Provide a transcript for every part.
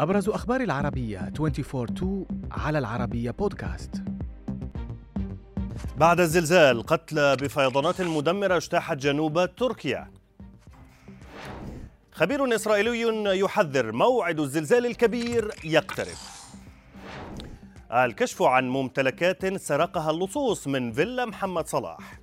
أبرز أخبار العربية 24 على العربية بودكاست. بعد الزلزال قتلى بفيضانات مدمرة اجتاحت جنوب تركيا. خبير إسرائيلي يحذر موعد الزلزال الكبير يقترب. الكشف عن ممتلكات سرقها اللصوص من فيلا محمد صلاح.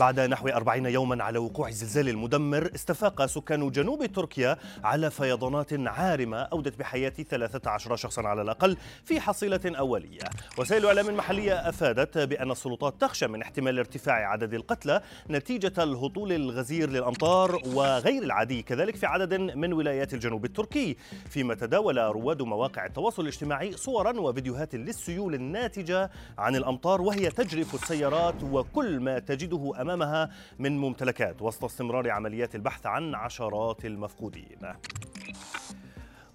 بعد نحو أربعين يوما على وقوع الزلزال المدمر استفاق سكان جنوب تركيا على فيضانات عارمة أودت بحياة 13 شخصا على الأقل في حصيلة أولية. وسائل إعلام محلية أفادت بأن السلطات تخشى من احتمال ارتفاع عدد القتلى نتيجة الهطول الغزير للأمطار وغير العادي كذلك في عدد من ولايات الجنوب التركي. فيما تداول رواد مواقع التواصل الاجتماعي صورا وفيديوهات للسيول الناتجة عن الأمطار وهي تجرف السيارات وكل ما تجده أمام أمامها من ممتلكات وسط استمرار عمليات البحث عن عشرات المفقودين.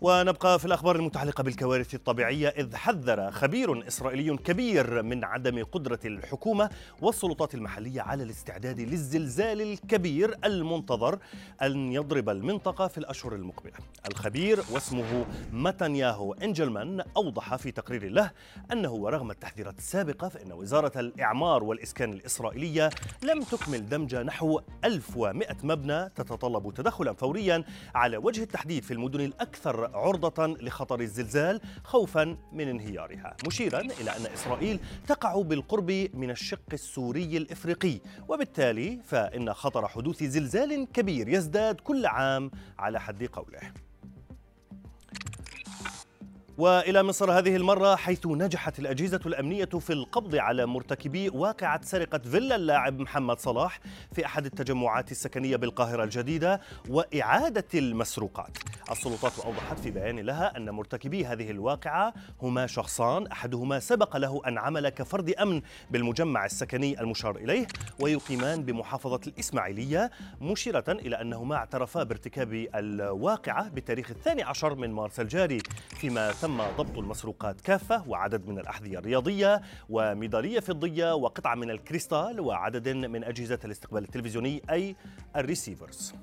ونبقى في الأخبار المتعلقة بالكوارث الطبيعية إذ حذر خبير إسرائيلي كبير من عدم قدرة الحكومة والسلطات المحلية على الاستعداد للزلزال الكبير المنتظر أن يضرب المنطقة في الأشهر المقبلة. الخبير واسمه متنياهو إنجلمان أوضح في تقرير له أنه ورغم التحذيرات السابقة فإن وزارة الإعمار والإسكان الإسرائيلية لم تكمل دمج نحو 1100 مبنى تتطلب تدخلا فوريا على وجه التحديد في المدن الأكثر عرضة لخطر الزلزال خوفا من انهيارها مشيرا إلى أن إسرائيل تقع بالقرب من الشق السوري الإفريقي وبالتالي فإن خطر حدوث زلزال كبير يزداد كل عام على حد قوله وإلى مصر هذه المرة حيث نجحت الأجهزة الأمنية في القبض على مرتكبي واقعة سرقة فيلا اللاعب محمد صلاح في أحد التجمعات السكنية بالقاهرة الجديدة وإعادة المسروقات. السلطات أوضحت في بيان لها أن مرتكبي هذه الواقعة هما شخصان أحدهما سبق له أن عمل كفرد أمن بالمجمع السكني المشار إليه ويقيمان بمحافظة الإسماعيلية مشيرة إلى أنهما اعترفا بارتكاب الواقعة بتاريخ الثاني عشر من مارس الجاري فيما تم ضبط المسروقات كافة وعدد من الأحذية الرياضية وميدالية فضية وقطعة من الكريستال وعدد من أجهزة الاستقبال التلفزيوني أي ال receivers.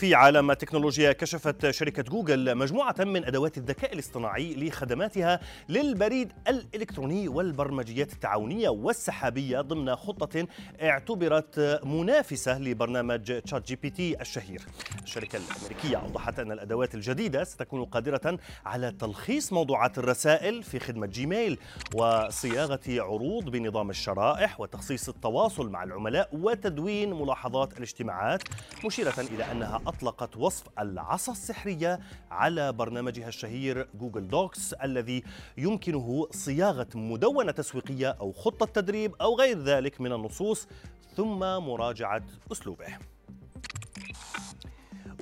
في عالم التكنولوجيا كشفت شركة جوجل مجموعة من أدوات الذكاء الاصطناعي لخدماتها للبريد الإلكتروني والبرمجيات التعاونية والسحابية ضمن خطة اعتبرت منافسة لبرنامج تشات جي بي تي الشهير. الشركة الأمريكية أوضحت أن الأدوات الجديدة ستكون قادرة على تلخيص موضوعات الرسائل في خدمة جيميل وصياغة عروض بنظام الشرائح وتخصيص التواصل مع العملاء وتدوين ملاحظات الاجتماعات مشيرة إلى أنها أطلقت وصف العصا السحرية على برنامجها الشهير جوجل دوكس الذي يمكنه صياغة مدونة تسويقية أو خطة تدريب أو غير ذلك من النصوص ثم مراجعة أسلوبه.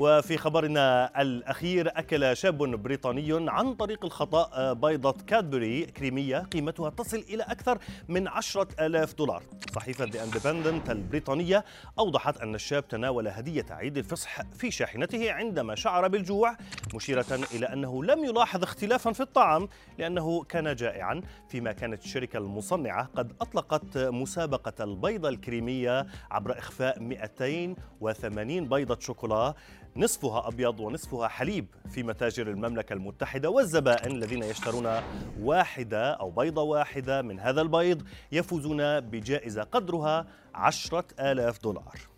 وفي خبرنا الأخير أكل شاب بريطاني عن طريق الخطأ بيضة كادبري كريمية قيمتها تصل إلى أكثر من عشرة ألاف دولار. صحيفة The Independent البريطانية أوضحت أن الشاب تناول هدية عيد الفصح في شاحنته عندما شعر بالجوع مشيرة إلى أنه لم يلاحظ اختلافا في الطعام لأنه كان جائعا فيما كانت الشركة المصنعة قد أطلقت مسابقة البيضة الكريمية عبر إخفاء 280 بيضة شوكولا نصفها أبيض ونصفها حليب في متاجر المملكة المتحدة والزبائن الذين يشترون واحدة أو بيضة واحدة من هذا البيض يفوزون بجائزة قدرها عشرة آلاف دولار.